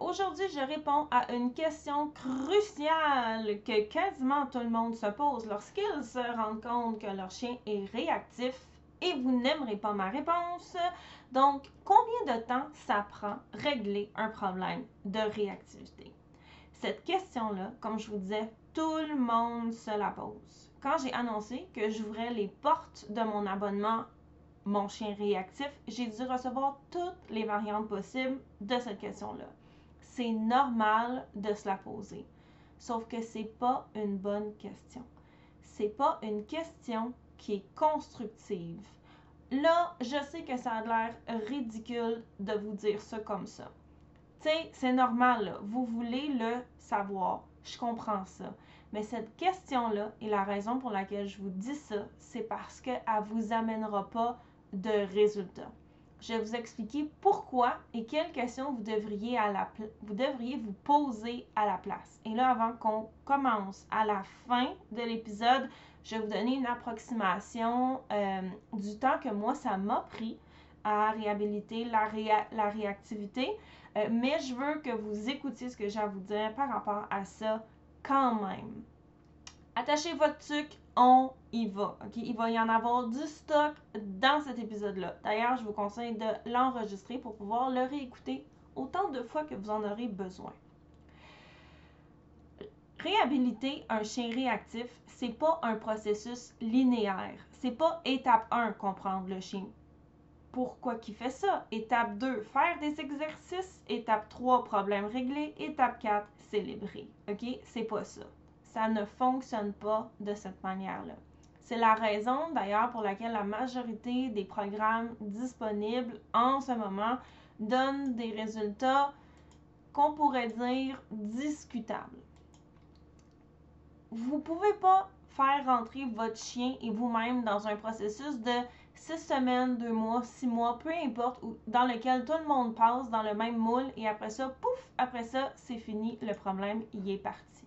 Aujourd'hui, je réponds à une question cruciale que quasiment tout le monde se pose lorsqu'ils se rendent compte que leur chien est réactif et vous n'aimerez pas ma réponse. Donc, combien de temps ça prend régler un problème de réactivité? Cette question-là, comme je vous disais, tout le monde se la pose. Quand j'ai annoncé que j'ouvrais les portes de mon abonnement mon chien réactif, j'ai dû recevoir toutes les variantes possibles de cette question-là. C'est normal de se la poser. Sauf que c'est pas une bonne question. C'est pas une question qui est constructive. Là, je sais que ça a l'air ridicule de vous dire ça comme ça. Tu c'est normal, vous voulez le savoir. Je comprends ça. Mais cette question-là, et la raison pour laquelle je vous dis ça, c'est parce qu'elle ne vous amènera pas de résultats. Je vais vous expliquer pourquoi et quelles questions vous devriez, vous poser à la place. Et là, avant qu'on commence à la fin de l'épisode, je vais vous donner une approximation euh, du temps que moi, ça m'a pris à réhabiliter la, réactivité. Euh, mais je veux que vous écoutiez ce que j'ai à vous dire par rapport à ça quand même. Attachez votre truc, on y va. Il va y en avoir du stock dans cet épisode-là. D'ailleurs, je vous conseille de l'enregistrer pour pouvoir le réécouter autant de fois que vous en aurez besoin. Réhabiliter un chien réactif, c'est pas un processus linéaire. C'est pas étape 1, comprendre le chien. Pourquoi qu'il fait ça? Étape 2, faire des exercices. Étape 3, problème réglé. Étape 4, célébrer. OK? C'est pas ça ça ne fonctionne pas de cette manière-là. C'est la raison d'ailleurs pour laquelle la majorité des programmes disponibles en ce moment donnent des résultats qu'on pourrait dire discutables. Vous ne pouvez pas faire rentrer votre chien et vous-même dans un processus de six semaines, deux mois, six mois, peu importe, dans lequel tout le monde passe dans le même moule et après ça, pouf, après ça, c'est fini, le problème y est parti.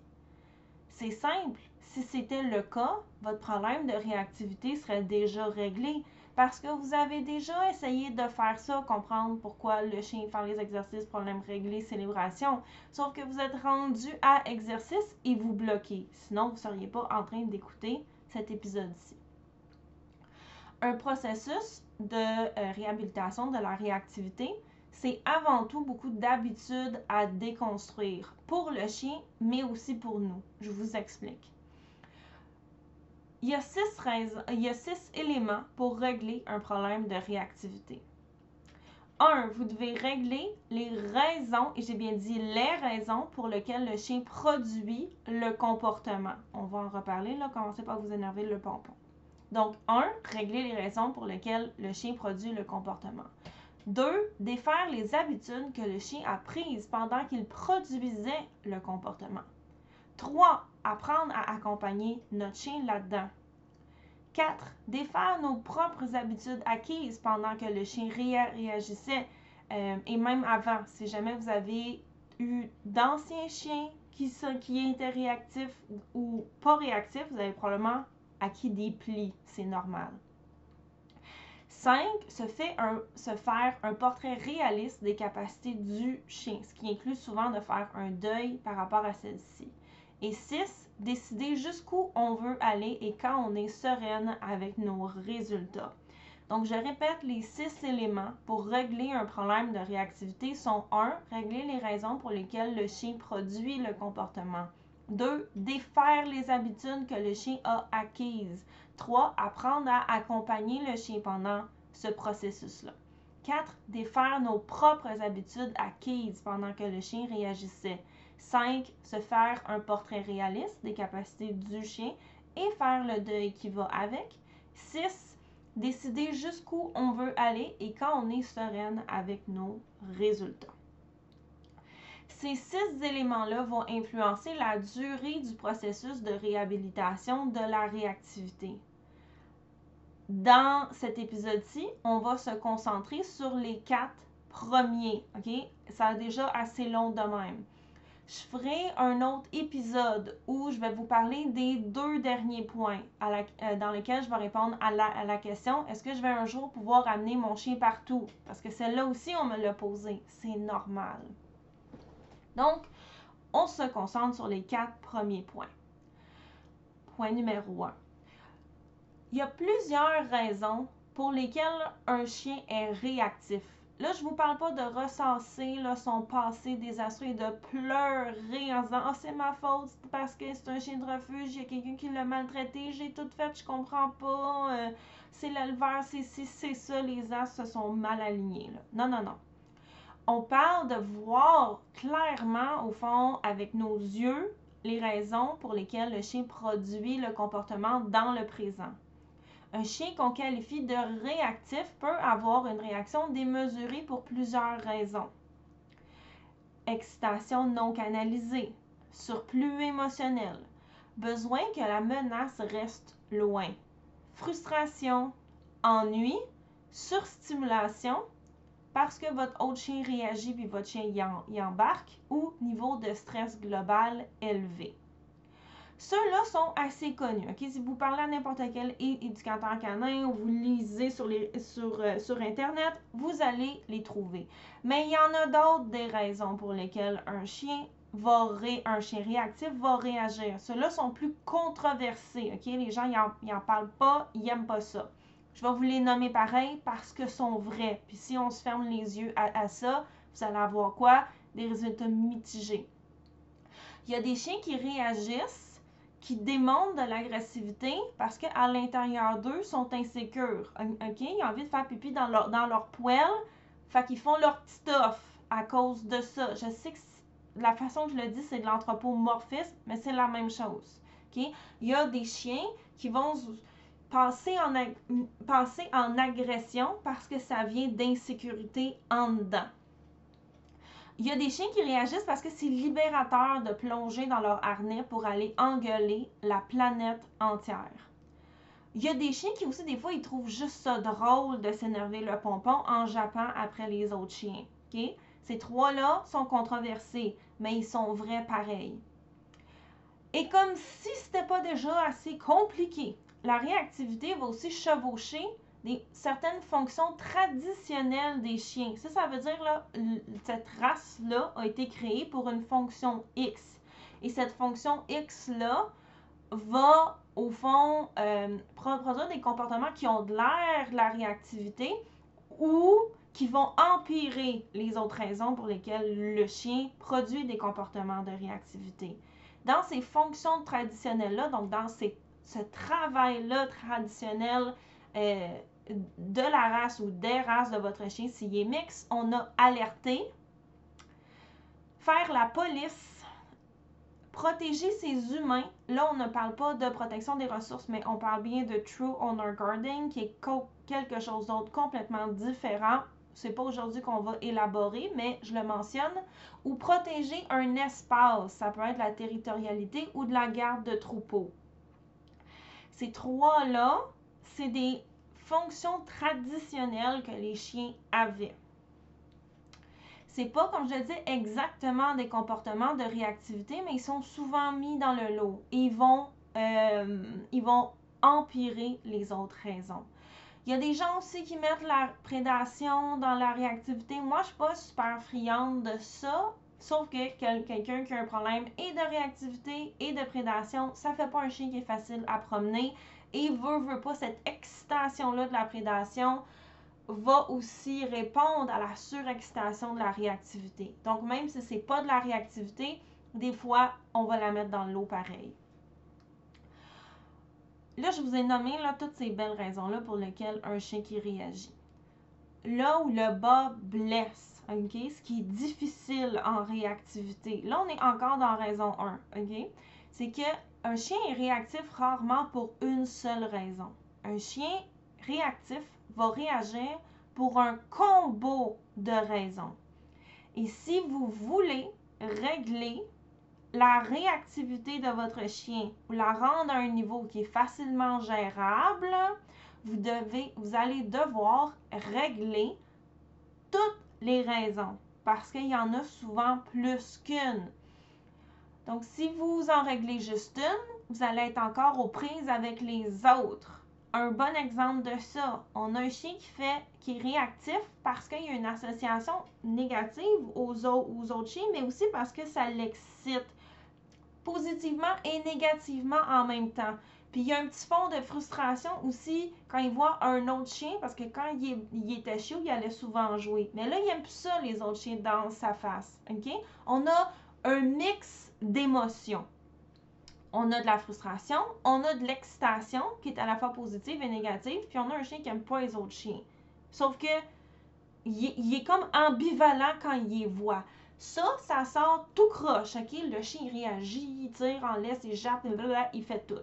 C'est simple. Si c'était le cas, votre problème de réactivité serait déjà réglé parce que vous avez déjà essayé de faire ça, comprendre pourquoi le chien fait les exercices, problème réglé, célébration. Sauf que vous êtes rendu à exercice et vous bloquez. Sinon, vous ne seriez pas en train d'écouter cet épisode-ci. Un processus de euh, réhabilitation de la réactivité, c'est avant tout beaucoup d'habitudes à déconstruire pour le chien, mais aussi pour nous. Je vous explique. Il y, a six il y a six éléments pour régler un problème de réactivité. Un, vous devez régler les raisons, et j'ai bien dit les raisons pour lesquelles le chien produit le comportement. On va en reparler, là, commencez pas à vous énerver le pompon. Donc, un, régler les raisons pour lesquelles le chien produit le comportement. 2. Défaire les habitudes que le chien a prises pendant qu'il produisait le comportement. 3. Apprendre à accompagner notre chien là-dedans. 4. Défaire nos propres habitudes acquises pendant que le chien réagissait euh, et même avant. Si jamais vous avez eu d'anciens chiens qui, sont, qui étaient réactifs ou pas réactifs, vous avez probablement acquis des plis. C'est normal. 5. Se, faire un portrait réaliste des capacités du chien, ce qui inclut souvent de faire un deuil par rapport à celle-ci. Et 6. Décider jusqu'où on veut aller et quand on est sereine avec nos résultats. Donc, je répète, les six éléments pour régler un problème de réactivité sont 1. Régler les raisons pour lesquelles le chien produit le comportement. 2. Défaire les habitudes que le chien a acquises. 3. Apprendre à accompagner le chien pendant ce processus-là. 4. Défaire nos propres habitudes acquises pendant que le chien réagissait. 5. Se faire un portrait réaliste des capacités du chien et faire le deuil qui va avec. 6. Décider jusqu'où on veut aller et quand on est sereine avec nos résultats. Ces six éléments-là vont influencer la durée du processus de réhabilitation de la réactivité. Dans cet épisode-ci, on va se concentrer sur les quatre premiers. OK? Ça a déjà assez long de même. Je ferai un autre épisode où je vais vous parler des deux derniers points euh, dans lesquels je vais répondre à la, question est-ce que je vais un jour pouvoir amener mon chien partout? Parce que celle-là aussi, on me l'a posé. C'est normal. Donc, on se concentre sur les quatre premiers points. Point numéro un. Il y a plusieurs raisons pour lesquelles un chien est réactif. Là, je vous parle pas de recenser son passé désastreux et de pleurer en disant Ah, c'est ma faute parce que c'est un chien de refuge, il y a quelqu'un qui l'a maltraité, j'ai tout fait, je comprends pas, euh, c'est l'éleveur, c'est c'est ça, les as se sont mal alignés. Non, non, non. On parle de voir clairement, au fond, avec nos yeux, les raisons pour lesquelles le chien produit le comportement dans le présent. Un chien qu'on qualifie de réactif peut avoir une réaction démesurée pour plusieurs raisons. Excitation non canalisée, surplus émotionnel, besoin que la menace reste loin, frustration, ennui, surstimulation, parce que votre autre chien réagit puis votre chien y, embarque, ou niveau de stress global élevé. Ceux-là sont assez connus. Si vous parlez à n'importe quel éducateur canin ou vous lisez sur, les, sur, euh, sur Internet, vous allez les trouver. Mais il y en a d'autres des raisons pour lesquelles un chien va un chien réactif va réagir. Ceux-là sont plus controversés. Les gens n'en parlent pas, ils n'aiment pas ça. Je vais vous les nommer pareil parce que sont vrais. Puis si on se ferme les yeux à, à ça, vous allez avoir quoi? Des résultats mitigés. Il y a des chiens qui réagissent qui démontrent de l'agressivité parce qu'à l'intérieur d'eux sont insécures. OK? Ils ont envie de faire pipi dans leur, dans leur poêle, fait qu'ils font leur stuff à cause de ça. Je sais que la façon que je le dis, c'est de l'anthropomorphisme, mais c'est la même chose. OK? Il y a des chiens qui vont passer en, passer en agression parce que ça vient d'insécurité en dedans. Il y a des chiens qui réagissent parce que c'est libérateur de plonger dans leur harnais pour aller engueuler la planète entière. Il y a des chiens qui aussi, des fois, ils trouvent juste ça drôle de s'énerver le pompon en jappant après les autres chiens. Ces trois-là sont controversés, mais ils sont vrais pareils. Et comme si c'était pas déjà assez compliqué, la réactivité va aussi chevaucher certaines fonctions traditionnelles des chiens. Ça, ça veut dire là, cette race-là a été créée pour une fonction X. Et cette fonction X-là va, au fond, euh, produire des comportements qui ont de l'air de la réactivité ou qui vont empirer les autres raisons pour lesquelles le chien produit des comportements de réactivité. Dans ces fonctions traditionnelles-là, donc dans ce travail-là traditionnel euh, de la race ou des races de votre chien, s'il est mix, on a alerté, faire la police, protéger ses humains. Là, on ne parle pas de protection des ressources, mais on parle bien de True Owner Guarding, qui est quelque chose d'autre complètement différent. C'est pas aujourd'hui qu'on va élaborer, mais je le mentionne. Ou protéger un espace. Ça peut être la territorialité ou de la garde de troupeau. Ces trois-là, c'est des fonctions traditionnelles que les chiens avaient. C'est pas, comme je le dis, exactement des comportements de réactivité, mais ils sont souvent mis dans le lot. ils vont, euh, ils vont empirer les autres raisons. Il y a des gens aussi qui mettent la prédation dans la réactivité. Moi, je suis pas super friande de ça. Sauf que quelqu'un qui a un problème et de réactivité et de prédation, ça fait pas un chien qui est facile à promener. Et veut, veut pas, cette excitation-là de la prédation va aussi répondre à la surexcitation de la réactivité. Donc, même si c'est pas de la réactivité, des fois, on va la mettre dans l'eau pareil. Là, je vous ai nommé là, toutes ces belles raisons-là pour lesquelles un chien qui réagit. Là où le bas blesse, OK, ce qui est difficile en réactivité, là, on est encore dans raison 1, OK, c'est que un chien est réactif rarement pour une seule raison. Un chien réactif va réagir pour un combo de raisons. Et si vous voulez régler la réactivité de votre chien ou la rendre à un niveau qui est facilement gérable, vous, vous allez devoir régler toutes les raisons parce qu'il y en a souvent plus qu'une. Donc, si vous en réglez juste une, vous allez être encore aux prises avec les autres. un bon exemple de ça. On a un chien qui fait, qui est réactif parce qu'il y a une association négative aux, autres chiens, mais aussi parce que ça l'excite positivement et négativement en même temps. Puis il y a un petit fond de frustration aussi quand il voit un autre chien, parce que quand il, était chiot, il allait souvent jouer. Mais là, il aime plus ça, les autres chiens, dans sa face. OK? On a un mix d'émotions. On a de la frustration, on a de l'excitation, qui est à la fois positive et négative, puis on a un chien qui n'aime pas les autres chiens. Sauf que il est, comme ambivalent quand il les voit. Ça, ça sort tout croche, OK? Le chien réagit, il tire, en laisse, il jappe, il fait tout.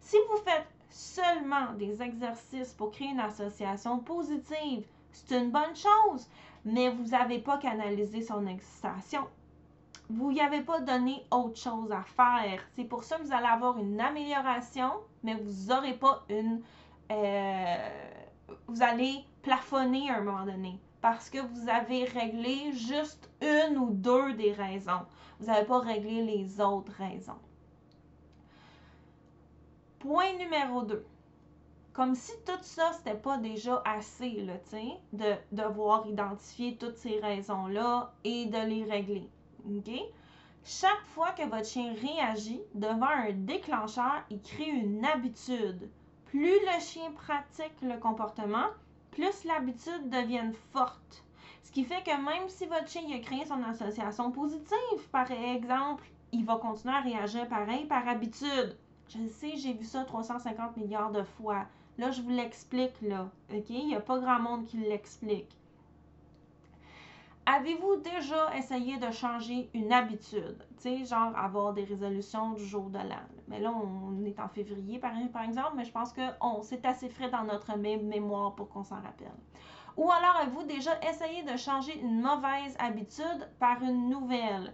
Si vous faites seulement des exercices pour créer une association positive, c'est une bonne chose, mais vous n'avez pas canalisé son excitation. Vous n'y avez pas donné autre chose à faire. C'est pour ça que vous allez avoir une amélioration, mais vous n'aurez pas une... Euh, vous allez plafonner à un moment donné parce que vous avez réglé juste une ou deux des raisons. Vous n'avez pas réglé les autres raisons. Point numéro 2. Comme si tout ça, c'était pas déjà assez, là, de devoir identifier toutes ces raisons-là et de les régler. OK? Chaque fois que votre chien réagit devant un déclencheur, il crée une habitude. Plus le chien pratique le comportement, plus l'habitude devient forte. Ce qui fait que même si votre chien a créé son association positive, par exemple, il va continuer à réagir pareil par habitude. Je sais, j'ai vu ça 350 milliards de fois. Là, je vous l'explique, là. OK? Il n'y a pas grand monde qui l'explique. Avez-vous déjà essayé de changer une habitude? Tu sais, genre avoir des résolutions du jour de l'an. Mais là, on est en février, par, exemple, mais je pense que c'est assez frais dans notre mémoire pour qu'on s'en rappelle. Ou alors, avez-vous déjà essayé de changer une mauvaise habitude par une nouvelle?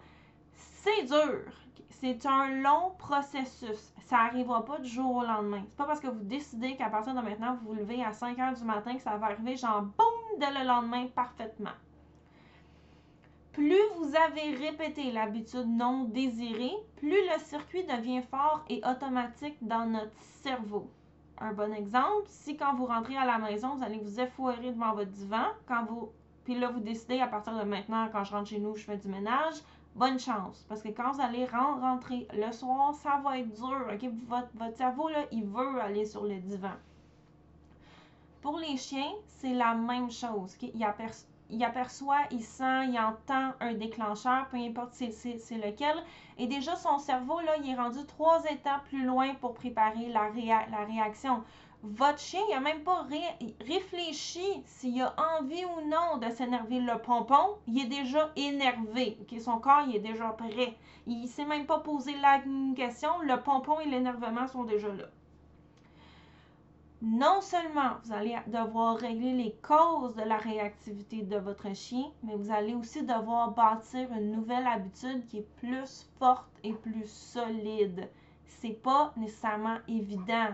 C'est dur. C'est un long processus ça n'arrivera pas du jour au lendemain. C'est pas parce que vous décidez qu'à partir de maintenant, vous vous levez à 5 heures du matin que ça va arriver genre boum dès le lendemain parfaitement. Plus vous avez répété l'habitude non désirée, plus le circuit devient fort et automatique dans notre cerveau. Un bon exemple, si quand vous rentrez à la maison, vous allez vous effoirer devant votre divan, quand vous puis là vous décidez à partir de maintenant quand je rentre chez nous, je fais du ménage, bonne chance. Parce que quand vous allez rentrer le soir, ça va être dur. Votre, cerveau, là, il veut aller sur le divan. Pour les chiens, c'est la même chose. Il, aperçoit, il sent, il entend un déclencheur, peu importe c'est lequel. Et déjà, son cerveau, là, il est rendu trois étapes plus loin pour préparer la, réaction votre chien, il n'a même pas réfléchi s'il a envie ou non de s'énerver. Le pompon, il est déjà énervé. Son corps, il est déjà prêt. Il ne s'est même pas posé la question. Le pompon et l'énervement sont déjà là. Non seulement vous allez devoir régler les causes de la réactivité de votre chien, mais vous allez aussi devoir bâtir une nouvelle habitude qui est plus forte et plus solide. C'est pas nécessairement évident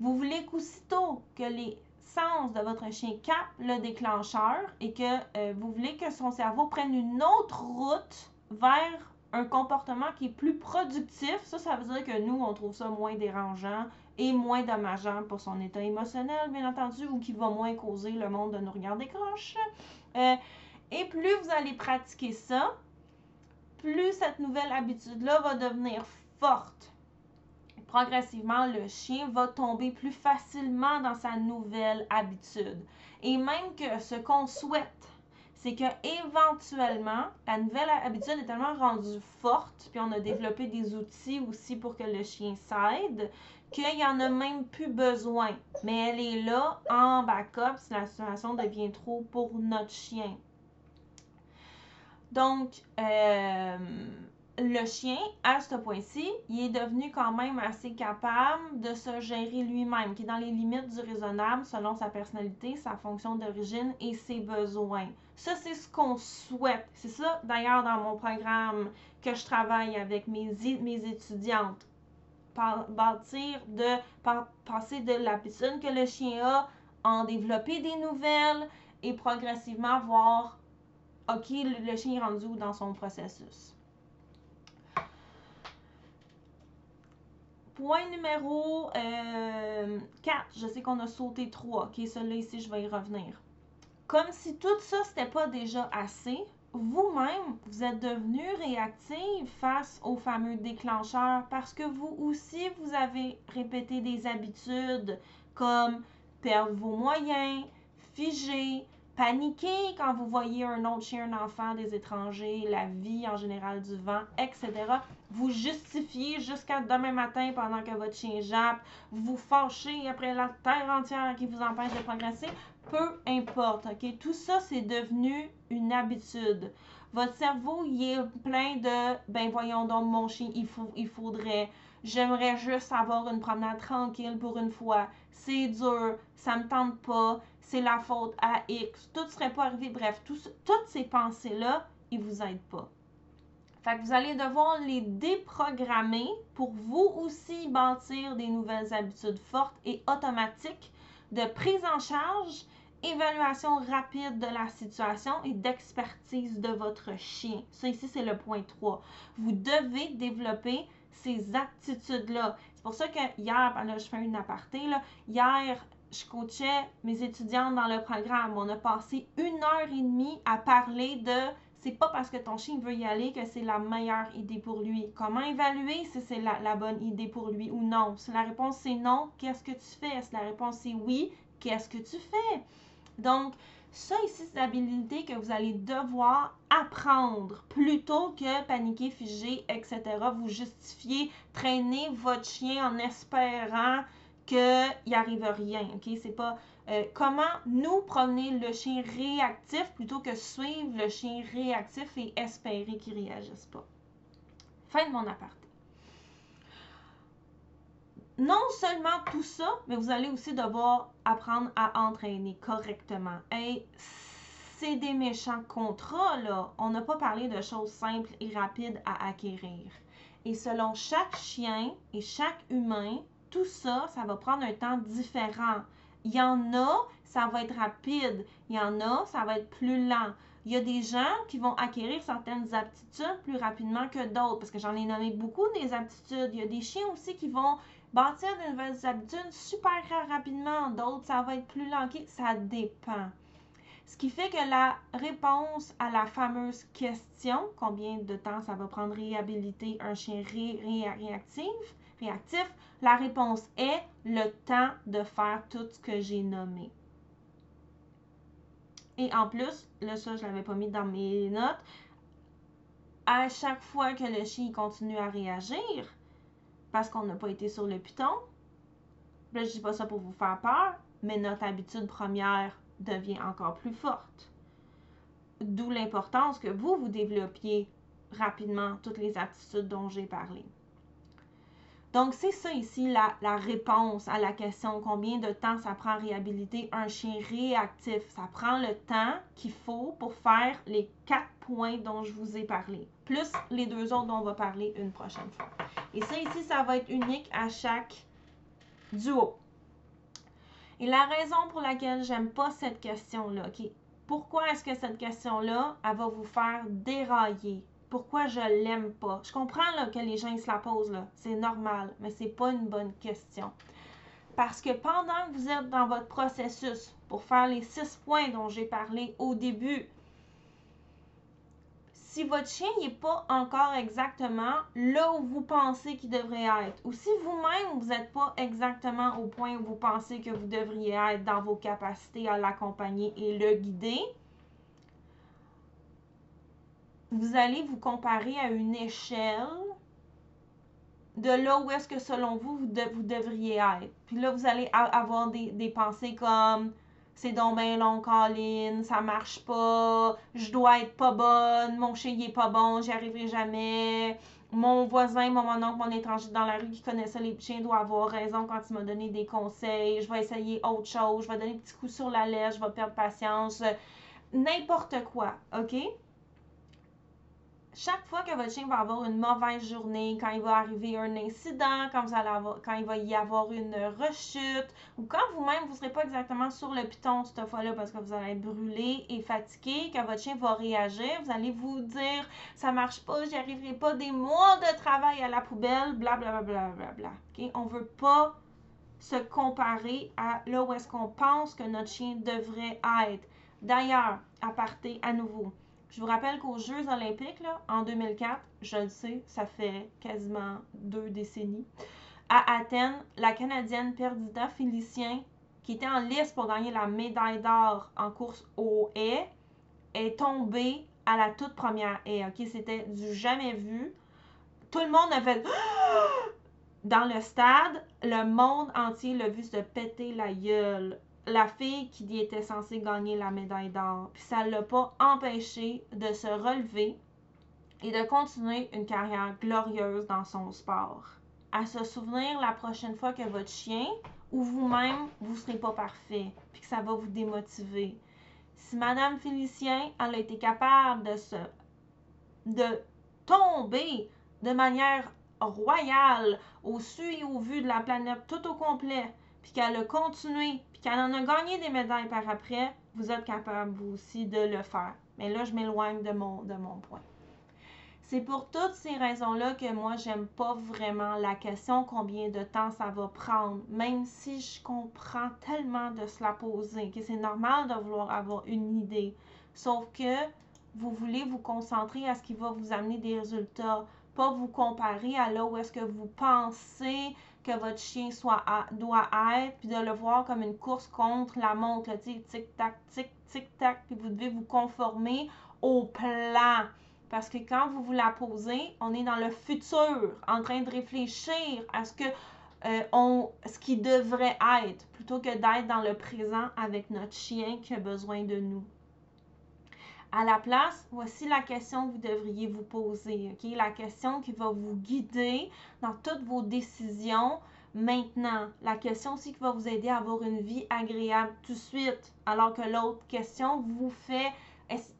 vous voulez qu'aussitôt que les sens de votre chien captent le déclencheur et que euh, vous voulez que son cerveau prenne une autre route vers un comportement qui est plus productif, ça, ça veut dire que nous, on trouve ça moins dérangeant et moins dommageant pour son état émotionnel, bien entendu, ou qui va moins causer le monde de nous regarder croche. Euh, et plus vous allez pratiquer ça, plus cette nouvelle habitude-là va devenir forte progressivement, le chien va tomber plus facilement dans sa nouvelle habitude. Et même que ce qu'on souhaite, c'est que éventuellement, la nouvelle habitude est tellement rendue forte, puis on a développé des outils aussi pour que le chien s'aide, qu'il n'y en a même plus besoin. Mais elle est là en backup si la situation devient trop pour notre chien. Donc, euh, le chien, à ce point-ci, il est devenu quand même assez capable de se gérer lui-même, qui est dans les limites du raisonnable selon sa personnalité, sa fonction d'origine et ses besoins. Ça, c'est ce qu'on souhaite. C'est ça, d'ailleurs, dans mon programme que je travaille avec mes, mes étudiantes. De, passer de la que le chien a, en développer des nouvelles et progressivement voir, OK, le, chien est rendu dans son processus. Point numéro 4, euh, je sais qu'on a sauté 3. Ok, celui-là ici, je vais y revenir. Comme si tout ça, c'était pas déjà assez, vous-même, vous êtes devenu réactif face aux fameux déclencheurs parce que vous aussi, vous avez répété des habitudes comme perdre vos moyens, figer, paniquer quand vous voyez un autre chien, un enfant, des étrangers, la vie en général du vent, etc. Vous justifiez jusqu'à demain matin pendant que votre chien jappe, vous fâchez après la terre entière qui vous empêche de progresser, peu importe, ok? Tout ça, c'est devenu une habitude. Votre cerveau, il est plein de, ben voyons donc, mon chien, il, faut, il faudrait, j'aimerais juste avoir une promenade tranquille pour une fois. C'est dur, ça me tente pas, c'est la faute à X, tout serait pas arrivé. Bref, toutes ces pensées-là, ils vous aident pas. Fait que vous allez devoir les déprogrammer pour vous aussi bâtir des nouvelles habitudes fortes et automatiques de prise en charge, évaluation rapide de la situation et d'expertise de votre chien. Ça ici, c'est le point 3. Vous devez développer ces aptitudes-là. C'est pour ça que hier, ben là, je fais une aparté, là, hier, je coachais mes étudiantes dans le programme. On a passé une heure et demie à parler de c'est pas parce que ton chien veut y aller que c'est la meilleure idée pour lui. Comment évaluer si c'est la, bonne idée pour lui ou non? Si la réponse c'est non, qu'est-ce que tu fais? Si la réponse c'est oui, qu'est-ce que tu fais? Donc, ça ici, c'est l'habilité que vous allez devoir apprendre plutôt que paniquer, figer, etc. Vous justifier, traîner votre chien en espérant qu'il n'y arrive rien. OK? C'est pas euh, comment nous promener le chien réactif plutôt que suivre le chien réactif et espérer qu'il ne réagisse pas. Fin de mon aparté. Non seulement tout ça, mais vous allez aussi devoir apprendre à entraîner correctement. Et c'est des méchants contrats, là. On n'a pas parlé de choses simples et rapides à acquérir. Et selon chaque chien et chaque humain, tout ça, ça va prendre un temps différent. Il y en a, ça va être rapide. Il y en a, ça va être plus lent. Il y a des gens qui vont acquérir certaines aptitudes plus rapidement que d'autres, parce que j'en ai nommé beaucoup des aptitudes. Il y a des chiens aussi qui vont bâtir de nouvelles habitudes super rapidement. D'autres, ça va être plus lent. Ça dépend. Ce qui fait que la réponse à la fameuse question, combien de temps ça va prendre réhabiliter un chien réactif, réactif, la réponse est le temps de faire tout ce que j'ai nommé. Et en plus, là, ça, je ne l'avais pas mis dans mes notes. À chaque fois que le chien continue à réagir, parce qu'on n'a pas été sur le piton, là, je dis pas ça pour vous faire peur, mais notre habitude première devient encore plus forte. D'où l'importance que vous, vous développiez rapidement toutes les attitudes dont j'ai parlé. Donc, c'est ça ici la, réponse à la question combien de temps ça prend à réhabiliter un chien réactif. Ça prend le temps qu'il faut pour faire les quatre points dont je vous ai parlé, plus les deux autres dont on va parler une prochaine fois. Et ça ici, ça va être unique à chaque duo. Et la raison pour laquelle j'aime pas cette question-là, OK? Pourquoi est-ce que cette question-là, elle va vous faire dérailler? Pourquoi je l'aime pas. Je comprends que les gens se la posent, c'est normal, mais c'est pas une bonne question. Parce que pendant que vous êtes dans votre processus pour faire les six points dont j'ai parlé au début, si votre chien n'est pas encore exactement là où vous pensez qu'il devrait être, ou si vous-même, vous n'êtes pas exactement au point où vous pensez que vous devriez être dans vos capacités à l'accompagner et le guider, vous allez vous comparer à une échelle de là où est-ce que selon vous, vous, devriez être. Puis là, vous allez avoir des, pensées comme c'est donc bien long, Colin, ça marche pas, je dois être pas bonne, mon chien il est pas bon, j'y arriverai jamais. Mon voisin, mon, mon oncle, mon étranger dans la rue qui connaissait les chiens doit avoir raison quand il m'a donné des conseils. Je vais essayer autre chose, je vais donner un petit coup sur la lèvre, je vais perdre patience. N'importe quoi, OK? Chaque fois que votre chien va avoir une mauvaise journée, quand il va arriver un incident, quand, vous allez avoir, quand il va y avoir une rechute, ou quand vous-même, vous ne serez pas exactement sur le piton cette fois-là parce que vous allez être brûlé et fatigué, que votre chien va réagir, vous allez vous dire « ça marche pas, j'y arriverai pas, des mois de travail à la poubelle, blablabla. Bla, bla, bla, bla. On ne veut pas se comparer à là où est-ce qu'on pense que notre chien devrait être. D'ailleurs, à partir à nouveau, je vous rappelle qu'aux Jeux olympiques, en 2004, je le sais, ça fait quasiment deux décennies, à Athènes, la Canadienne Perdita Félicien, qui était en liste pour gagner la médaille d'or en course au haies, est tombée à la toute première haie. C'était du jamais vu. Tout le monde a fait dans le stade, le monde entier l'a vu se péter la gueule la fille qui était censée gagner la médaille d'or. Puis ça ne l'a pas empêché de se relever et de continuer une carrière glorieuse dans son sport. À se souvenir la prochaine fois que votre chien ou vous-même, vous ne serez pas parfait, puis que ça va vous démotiver. Si Madame Félicien, elle a été capable de se de tomber de manière royale au su et au vu de la planète tout au complet, puis qu'elle a continué, puis qu'elle en a gagné des médailles par après, vous êtes capable, vous aussi, de le faire. Mais là, je m'éloigne de mon, de mon point. C'est pour toutes ces raisons-là que moi, j'aime pas vraiment la question combien de temps ça va prendre, même si je comprends tellement de se la poser, que c'est normal de vouloir avoir une idée. Sauf que vous voulez vous concentrer à ce qui va vous amener des résultats, pas vous comparer à là où est-ce que vous pensez que votre chien doit être, puis de le voir comme une course contre la montre, tic-tac, tic, tic-tac, puis vous devez vous conformer au plan. Parce que quand vous vous la posez, on est dans le futur, en train de réfléchir à ce que euh, ce qui devrait être, plutôt que d'être dans le présent avec notre chien qui a besoin de nous. À la place, voici la question que vous devriez vous poser, OK? La question qui va vous guider dans toutes vos décisions maintenant. La question aussi qui va vous aider à avoir une vie agréable tout de suite, alors que l'autre question vous fait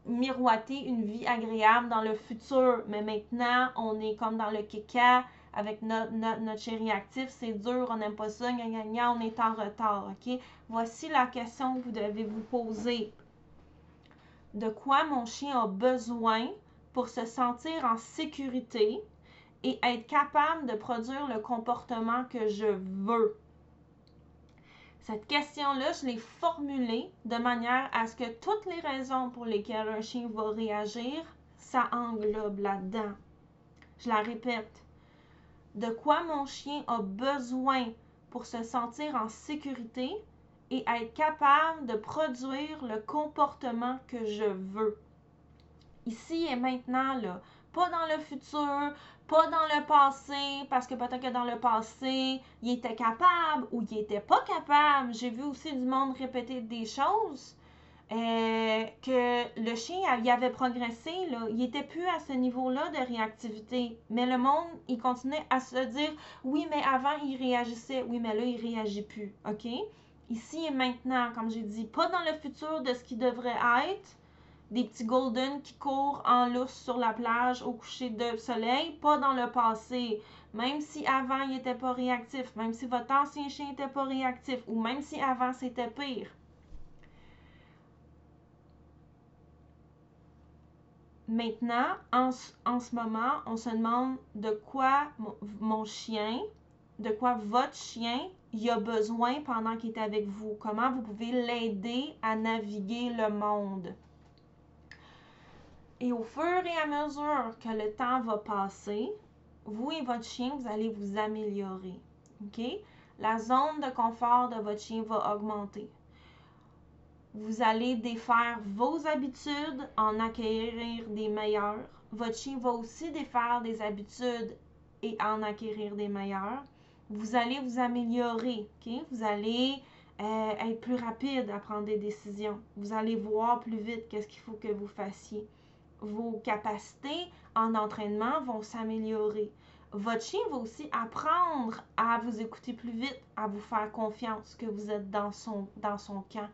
miroiter une vie agréable dans le futur. Mais maintenant, on est comme dans le kéka avec notre, notre, notre chéri actif, c'est dur, on n'aime pas ça, gna, gna, on est en retard, ok? Voici la question que vous devez vous poser de quoi mon chien a besoin pour se sentir en sécurité et être capable de produire le comportement que je veux. Cette question-là, je l'ai formulée de manière à ce que toutes les raisons pour lesquelles un chien va réagir, ça englobe là-dedans. Je la répète. De quoi mon chien a besoin pour se sentir en sécurité et être capable de produire le comportement que je veux. Ici et maintenant, là. Pas dans le futur, pas dans le passé, parce que peut-être que dans le passé, il était capable ou il était pas capable. J'ai vu aussi du monde répéter des choses. Euh, que le chien il avait progressé, là, il était plus à ce niveau-là de réactivité. Mais le monde, il continuait à se dire oui, mais avant il réagissait, oui, mais là il réagit plus. OK? Ici et maintenant, comme j'ai dit, pas dans le futur de ce qui devrait être, des petits golden qui courent en lousse sur la plage au coucher de soleil, pas dans le passé. Même si avant il n'était pas réactif, même si votre ancien chien n'était pas réactif, ou même si avant c'était pire. Maintenant, en, en, ce moment, on se demande de quoi mon chien, de quoi votre chien il a besoin pendant qu'il est avec vous. Comment vous pouvez l'aider à naviguer le monde? Et au fur et à mesure que le temps va passer, vous et votre chien, vous allez vous améliorer. OK? La zone de confort de votre chien va augmenter. Vous allez défaire vos habitudes, en acquérir des meilleures. Votre chien va aussi défaire des habitudes et en acquérir des meilleures vous allez vous améliorer, ok? Vous allez euh, être plus rapide à prendre des décisions. Vous allez voir plus vite qu'est-ce qu'il faut que vous fassiez. Vos capacités en entraînement vont s'améliorer. Votre chien va aussi apprendre à vous écouter plus vite, à vous faire confiance que vous êtes dans son, camp.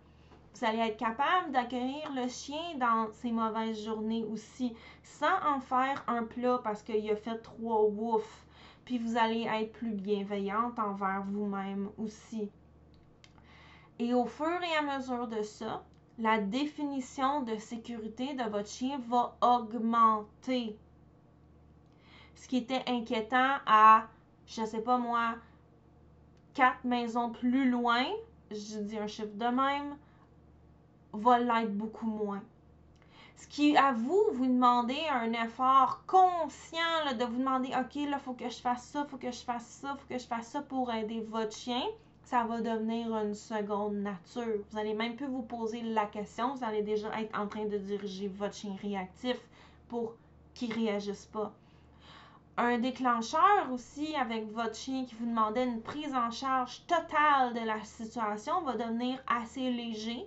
Vous allez être capable d'accueillir le chien dans ses mauvaises journées aussi, sans en faire un plat parce qu'il a fait trois wouf. Puis vous allez être plus bienveillante envers vous-même aussi. Et au fur et à mesure de ça, la définition de sécurité de votre chien va augmenter. Ce qui était inquiétant à, je sais pas moi, quatre maisons plus loin, je dis un chiffre de même, va l'être beaucoup moins. Ce qui, à vous, vous demandez un effort conscient de vous demander, OK, là, faut que je fasse ça, faut que je fasse ça, faut que je fasse ça pour aider votre chien ça va devenir une seconde nature. Vous allez même plus vous poser la question, vous allez déjà être en train de diriger votre chien réactif pour qu'il réagisse pas. Un déclencheur aussi avec votre chien qui vous demandait une prise en charge totale de la situation va devenir assez léger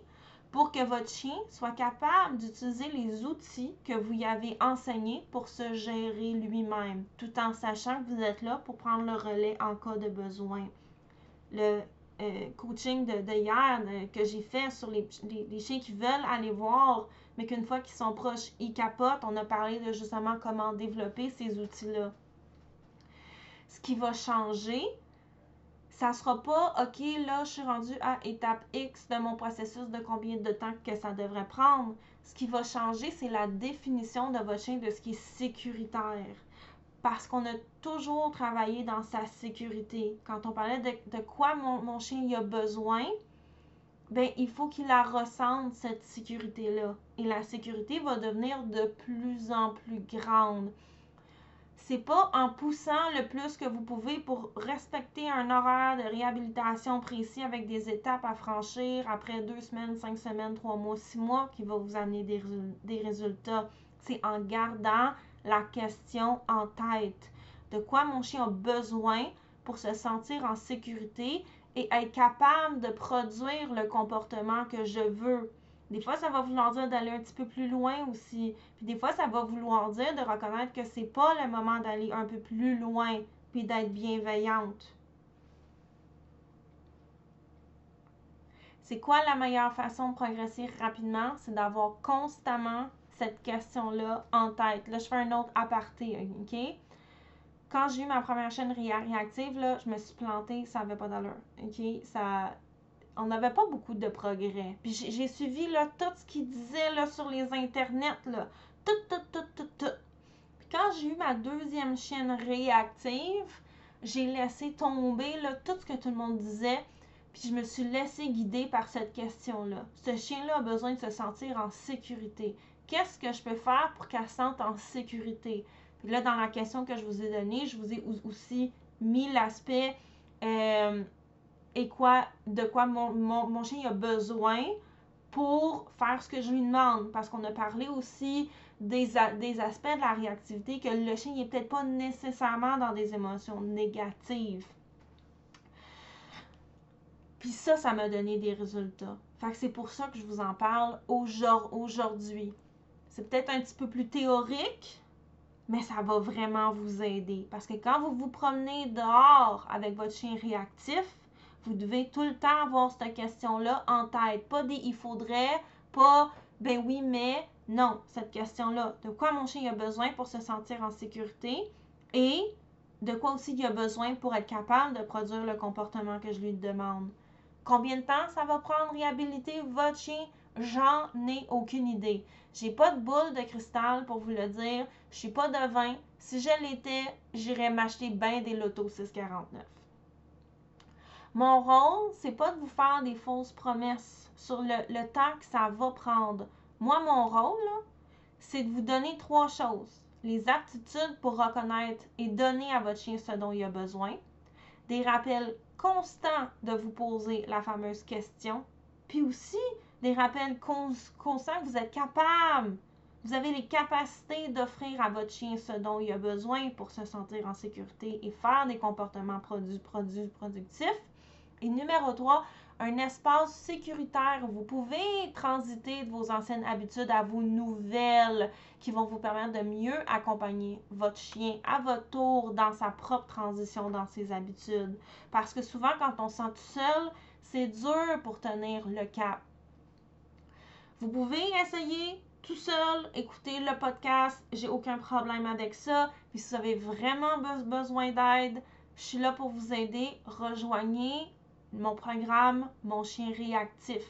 pour que votre chien soit capable d'utiliser les outils que vous y avez enseignés pour se gérer lui-même, tout en sachant que vous êtes là pour prendre le relais en cas de besoin le euh, coaching de, hier que j'ai fait sur les, chiens qui veulent aller voir, mais qu'une fois qu'ils sont proches, ils capotent. On a parlé de justement comment développer ces outils-là. Ce qui va changer, ça sera pas OK, là, je suis rendu à étape X de mon processus de combien de temps que ça devrait prendre. Ce qui va changer, c'est la définition de votre chien de ce qui est sécuritaire parce qu'on a toujours travaillé dans sa sécurité. Quand on parlait de, quoi mon, chien y a besoin, ben il faut qu'il la ressente, cette sécurité-là. Et la sécurité va devenir de plus en plus grande. C'est pas en poussant le plus que vous pouvez pour respecter un horaire de réhabilitation précis avec des étapes à franchir après deux semaines, cinq semaines, trois mois, six mois qui va vous amener des, des résultats. C'est en gardant la question en tête. De quoi mon chien a besoin pour se sentir en sécurité et être capable de produire le comportement que je veux? Des fois, ça va vouloir dire d'aller un petit peu plus loin aussi. Puis des fois, ça va vouloir dire de reconnaître que c'est pas le moment d'aller un peu plus loin puis d'être bienveillante. C'est quoi la meilleure façon de progresser rapidement? C'est d'avoir constamment cette question-là en tête. Là, je fais un autre aparté, OK? Quand j'ai eu ma première chaîne réactive, là, je me suis plantée, ça n'avait pas d'allure, OK? Ça... On n'avait pas beaucoup de progrès. Puis j'ai suivi là, tout ce qu'il disait là, sur les internets, là. Tout, tout, tout, tout, tout. Puis quand j'ai eu ma deuxième chaîne réactive, j'ai laissé tomber là, tout ce que tout le monde disait. Puis je me suis laissé guider par cette question-là. Ce chien-là a besoin de se sentir en sécurité qu'est-ce que je peux faire pour qu'elle se sente en sécurité? Puis là, dans la question que je vous ai donnée, je vous ai aussi mis l'aspect euh, et quoi, de quoi mon, mon, chien a besoin pour faire ce que je lui demande. Parce qu'on a parlé aussi des, des, aspects de la réactivité que le chien n'est peut-être pas nécessairement dans des émotions négatives. Puis ça, ça m'a donné des résultats. Fait que c'est pour ça que je vous en parle aujourd'hui. C'est peut-être un petit peu plus théorique, mais ça va vraiment vous aider. Parce que quand vous vous promenez dehors avec votre chien réactif, vous devez tout le temps avoir cette question-là en tête. Pas des il faudrait, pas ben oui, mais non, cette question-là. De quoi mon chien a besoin pour se sentir en sécurité et de quoi aussi il a besoin pour être capable de produire le comportement que je lui demande. Combien de temps ça va prendre réhabiliter votre chien? J'en ai aucune idée. J'ai pas de boule de cristal pour vous le dire. Je suis pas devin. Si je l'étais, j'irais m'acheter bien des lotos 649. Mon rôle, c'est pas de vous faire des fausses promesses sur le, le temps que ça va prendre. Moi, mon rôle, c'est de vous donner trois choses. Les aptitudes pour reconnaître et donner à votre chien ce dont il a besoin. Des rappels constants de vous poser la fameuse question. Puis aussi, des rappels constants que vous êtes capable. Vous avez les capacités d'offrir à votre chien ce dont il a besoin pour se sentir en sécurité et faire des comportements produits, produits, productifs. Et numéro 3, un espace sécuritaire vous pouvez transiter de vos anciennes habitudes à vos nouvelles qui vont vous permettre de mieux accompagner votre chien à votre tour dans sa propre transition dans ses habitudes. Parce que souvent, quand on se sent tout seul, c'est dur pour tenir le cap. Vous pouvez essayer tout seul, écouter le podcast, j'ai aucun problème avec ça. Puis si vous avez vraiment besoin d'aide, je suis là pour vous aider. Rejoignez mon programme Mon chien réactif.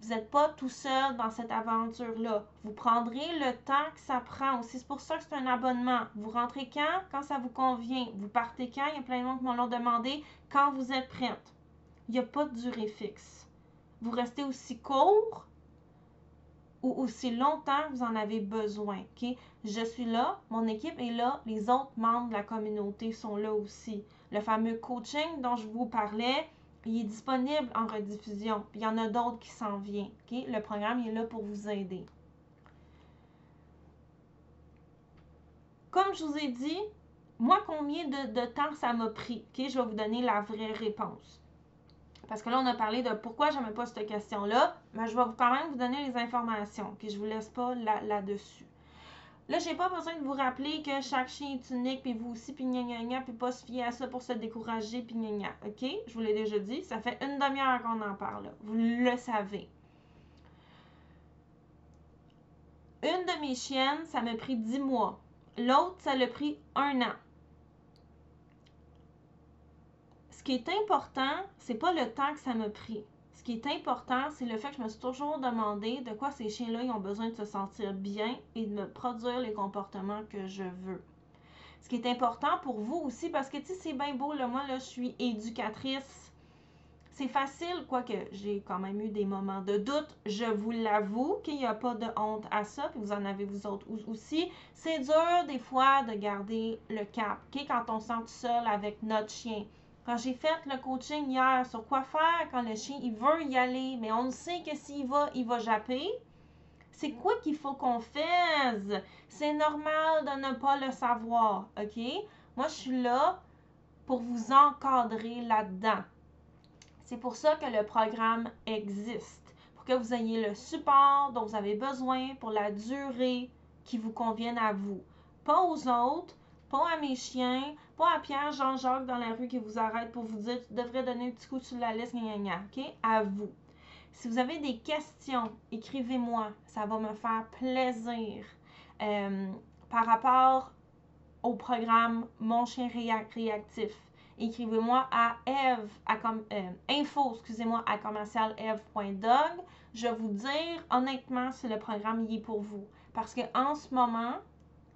Vous n'êtes pas tout seul dans cette aventure-là. Vous prendrez le temps que ça prend aussi. C'est pour ça que c'est un abonnement. Vous rentrez quand? Quand ça vous convient. Vous partez quand? Il y a plein de gens qui m'ont demandé quand vous êtes prête. Il n'y a pas de durée fixe. Vous restez aussi court ou aussi longtemps que vous en avez besoin. Je suis là, mon équipe est là, les autres membres de la communauté sont là aussi. Le fameux coaching dont je vous parlais, il est disponible en rediffusion. Puis il y en a d'autres qui s'en viennent. Le programme est là pour vous aider. Comme je vous ai dit, moi, combien de, temps ça m'a pris? Je vais vous donner la vraie réponse. Parce que là, on a parlé de pourquoi je n'aimais pas cette question-là, mais je vais quand même vous donner les informations, que je ne vous laisse pas là-dessus. Là, je n'ai pas besoin de vous rappeler que chaque chien est unique, puis vous aussi, puis gna puis pas se fier à ça pour se décourager, puis gna. OK? Je vous l'ai déjà dit, ça fait une demi-heure qu'on en parle. Vous le savez. Une de mes chiennes, ça m'a pris 10 mois. L'autre, ça l'a pris un an. qui est important, c'est pas le temps que ça m'a pris. Ce qui est important, c'est le fait que je me suis toujours demandé de quoi ces chiens-là ont besoin de se sentir bien et de me produire les comportements que je veux. Ce qui est important pour vous aussi, parce que tu sais, c'est bien beau, là, moi, là, je suis éducatrice. C'est facile, quoique j'ai quand même eu des moments de doute, je vous l'avoue, qu'il n'y a pas de honte à ça, puis vous en avez vous autres aussi. C'est dur des fois de garder le cap, quand on sent seul avec notre chien. Quand j'ai fait le coaching hier sur quoi faire quand le chien il veut y aller, mais on sait que s'il va, il va japper. C'est quoi qu'il faut qu'on fasse? C'est normal de ne pas le savoir, OK? Moi, je suis là pour vous encadrer là-dedans. C'est pour ça que le programme existe, pour que vous ayez le support dont vous avez besoin pour la durée qui vous convienne à vous. Pas aux autres, pas à mes chiens, pas à Pierre Jean-Jacques dans la rue qui vous arrête pour vous dire tu devrais donner un petit coup sur la liste, gna, gna, OK? À vous. Si vous avez des questions, écrivez-moi. Ça va me faire plaisir. Euh, par rapport au programme Mon chien réactif, écrivez-moi à Eve, à comme, euh, info, excusez-moi, à commercialeve.dog. Je vais vous dire honnêtement si le programme y est pour vous. Parce que en ce moment,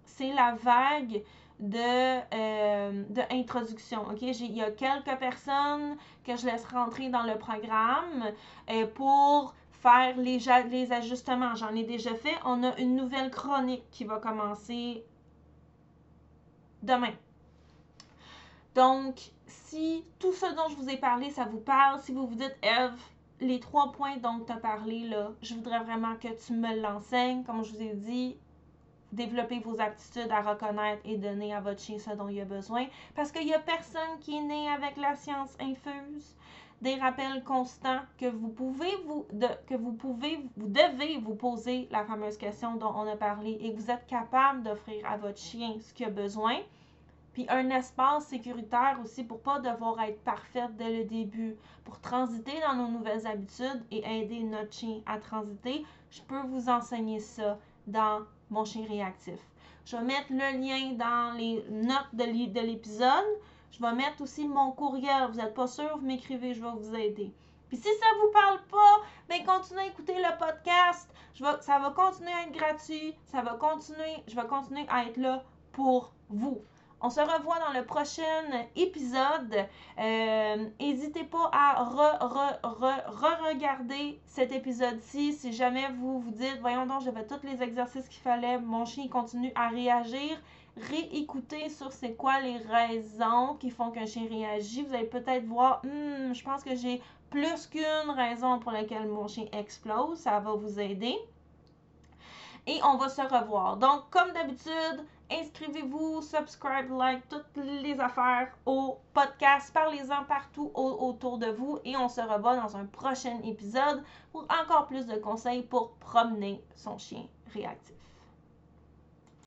c'est la vague de, euh, de introduction. Il y a quelques personnes que je laisse rentrer dans le programme euh, pour faire les, les ajustements. J'en ai déjà fait. On a une nouvelle chronique qui va commencer demain. Donc, si tout ce dont je vous ai parlé, ça vous parle, si vous vous dites, Eve, les trois points dont tu as parlé, là, je voudrais vraiment que tu me l'enseignes. Comme je vous ai dit, développer vos aptitudes à reconnaître et donner à votre chien ce dont il a besoin. Parce qu'il n'y a personne qui est né avec la science infuse. Des rappels constants que vous pouvez vous de, que vous pouvez vous devez vous poser la fameuse question dont on a parlé et vous êtes capable d'offrir à votre chien ce qu'il a besoin. Puis un espace sécuritaire aussi pour pas devoir être parfaite dès le début, pour transiter dans nos nouvelles habitudes et aider notre chien à transiter. Je peux vous enseigner ça dans mon chien réactif. Je vais mettre le lien dans les notes de l'épisode. Je vais mettre aussi mon courriel. Vous n'êtes pas sûr, vous m'écrivez, je vais vous aider. Puis si ça ne vous parle pas, ben continuez à écouter le podcast. Ça va continuer à être gratuit. Ça va continuer, je vais continuer à être là pour vous. On se revoit dans le prochain épisode. Euh, n'hésitez pas à re-regarder cet épisode-ci. Si jamais vous vous dites, voyons donc, j'avais tous les exercices qu'il fallait, mon chien continue à réagir. Réécoutez sur c'est quoi les raisons qui font qu'un chien réagit. Vous allez peut-être voir, hmm, je pense que j'ai plus qu'une raison pour laquelle mon chien explose. Ça va vous aider et on va se revoir. Donc, comme d'habitude, inscrivez-vous, subscribe, like, toutes les affaires au podcast. Parlez-en partout autour de vous et on se revoit dans un prochain épisode pour encore plus de conseils pour promener son chien réactif.